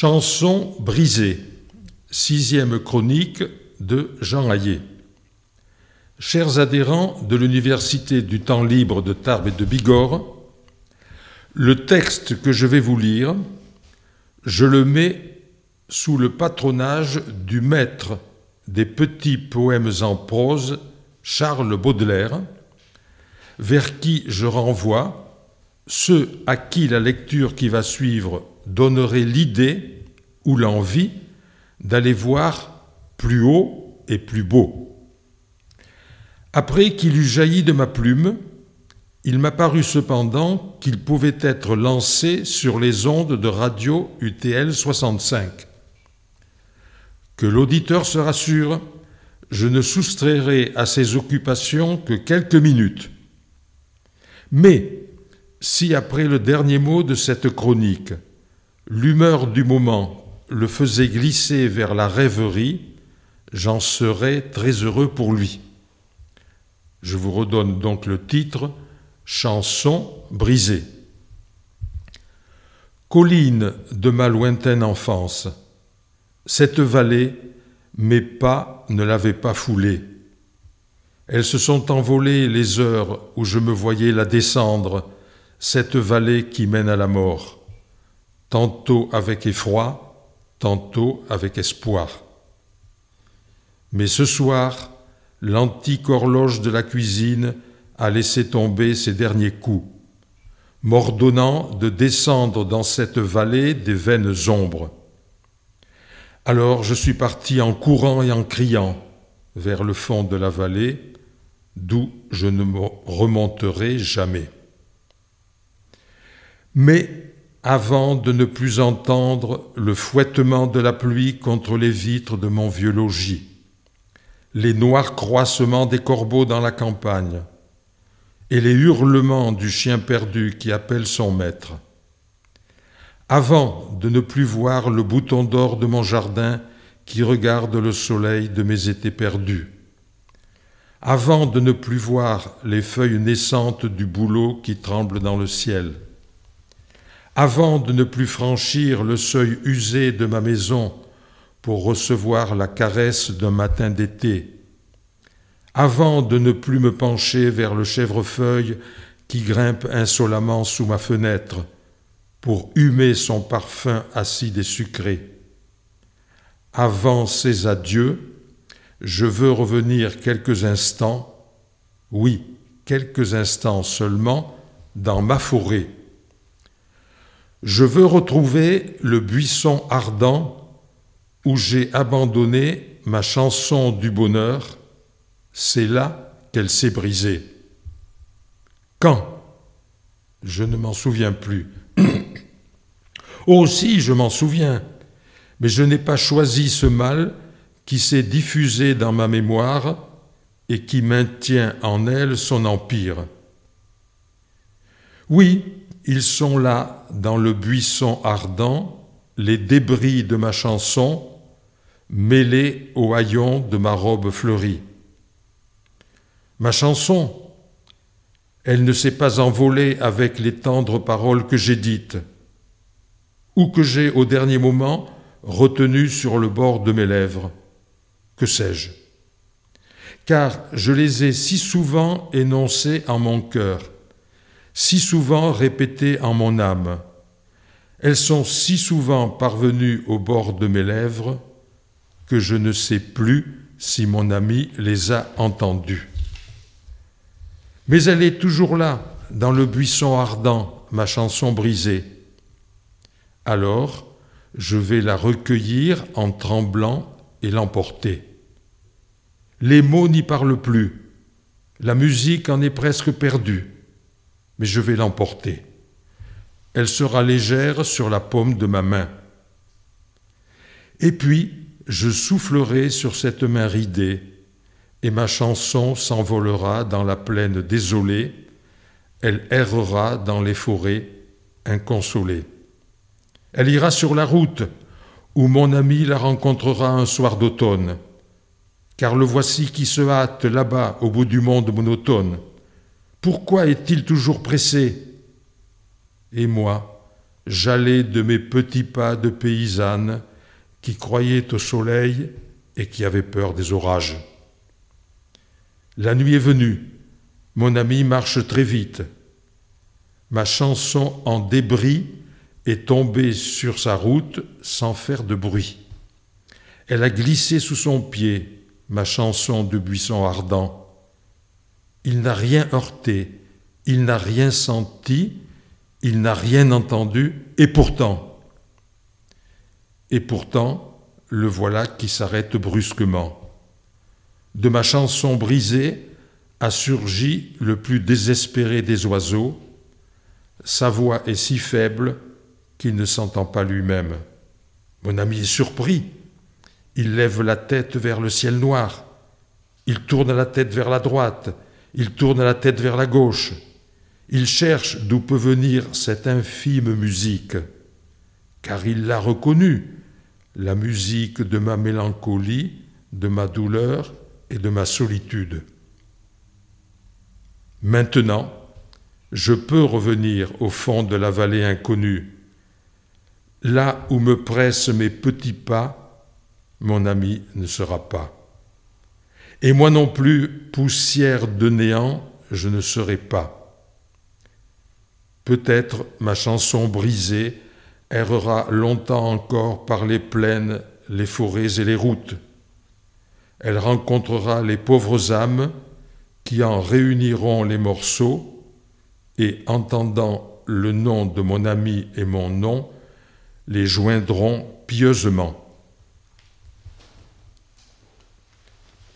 Chanson brisée, sixième chronique de Jean Hayet. Chers adhérents de l'Université du temps libre de Tarbes et de Bigorre, le texte que je vais vous lire, je le mets sous le patronage du maître des petits poèmes en prose, Charles Baudelaire, vers qui je renvoie ceux à qui la lecture qui va suivre donnerait l'idée ou l'envie d'aller voir plus haut et plus beau. Après qu'il eut jailli de ma plume, il m'a paru cependant qu'il pouvait être lancé sur les ondes de radio UTL 65. Que l'auditeur se rassure, je ne soustrairai à ses occupations que quelques minutes. Mais si après le dernier mot de cette chronique, l'humeur du moment le faisait glisser vers la rêverie, j'en serais très heureux pour lui. Je vous redonne donc le titre Chanson brisée. Colline de ma lointaine enfance, cette vallée, mes pas ne l'avaient pas foulée. Elles se sont envolées les heures où je me voyais la descendre, cette vallée qui mène à la mort tantôt avec effroi, tantôt avec espoir. Mais ce soir, l'antique horloge de la cuisine a laissé tomber ses derniers coups, m'ordonnant de descendre dans cette vallée des veines ombres. Alors je suis parti en courant et en criant vers le fond de la vallée, d'où je ne remonterai jamais. Mais avant de ne plus entendre le fouettement de la pluie contre les vitres de mon vieux logis, les noirs croissements des corbeaux dans la campagne, et les hurlements du chien perdu qui appelle son maître. Avant de ne plus voir le bouton d'or de mon jardin qui regarde le soleil de mes étés perdus. Avant de ne plus voir les feuilles naissantes du bouleau qui tremblent dans le ciel avant de ne plus franchir le seuil usé de ma maison pour recevoir la caresse d'un matin d'été, avant de ne plus me pencher vers le chèvrefeuille qui grimpe insolemment sous ma fenêtre pour humer son parfum acide et sucré. Avant ces adieux, je veux revenir quelques instants, oui, quelques instants seulement, dans ma forêt je veux retrouver le buisson ardent où j'ai abandonné ma chanson du bonheur, c'est là qu'elle s'est brisée. Quand? Je ne m'en souviens plus. oh si, je m'en souviens, mais je n'ai pas choisi ce mal qui s'est diffusé dans ma mémoire et qui maintient en elle son empire. Oui, ils sont là, dans le buisson ardent, les débris de ma chanson, mêlés aux haillons de ma robe fleurie. Ma chanson, elle ne s'est pas envolée avec les tendres paroles que j'ai dites, ou que j'ai au dernier moment retenues sur le bord de mes lèvres. Que sais-je? Car je les ai si souvent énoncées en mon cœur si souvent répétées en mon âme. Elles sont si souvent parvenues au bord de mes lèvres que je ne sais plus si mon ami les a entendues. Mais elle est toujours là, dans le buisson ardent, ma chanson brisée. Alors, je vais la recueillir en tremblant et l'emporter. Les mots n'y parlent plus, la musique en est presque perdue mais je vais l'emporter. Elle sera légère sur la paume de ma main. Et puis, je soufflerai sur cette main ridée, et ma chanson s'envolera dans la plaine désolée, elle errera dans les forêts inconsolée. Elle ira sur la route où mon ami la rencontrera un soir d'automne, car le voici qui se hâte là-bas au bout du monde monotone. Pourquoi est-il toujours pressé? Et moi, j'allais de mes petits pas de paysanne qui croyaient au soleil et qui avaient peur des orages. La nuit est venue, mon ami marche très vite. Ma chanson en débris est tombée sur sa route sans faire de bruit. Elle a glissé sous son pied, ma chanson de buisson ardent. Il n'a rien heurté, il n'a rien senti, il n'a rien entendu, et pourtant, et pourtant, le voilà qui s'arrête brusquement. De ma chanson brisée a surgi le plus désespéré des oiseaux. Sa voix est si faible qu'il ne s'entend pas lui-même. Mon ami est surpris. Il lève la tête vers le ciel noir. Il tourne la tête vers la droite. Il tourne la tête vers la gauche. Il cherche d'où peut venir cette infime musique, car il l'a reconnue, la musique de ma mélancolie, de ma douleur et de ma solitude. Maintenant, je peux revenir au fond de la vallée inconnue. Là où me pressent mes petits pas, mon ami ne sera pas. Et moi non plus, poussière de néant, je ne serai pas. Peut-être ma chanson brisée errera longtemps encore par les plaines, les forêts et les routes. Elle rencontrera les pauvres âmes qui en réuniront les morceaux et, entendant le nom de mon ami et mon nom, les joindront pieusement.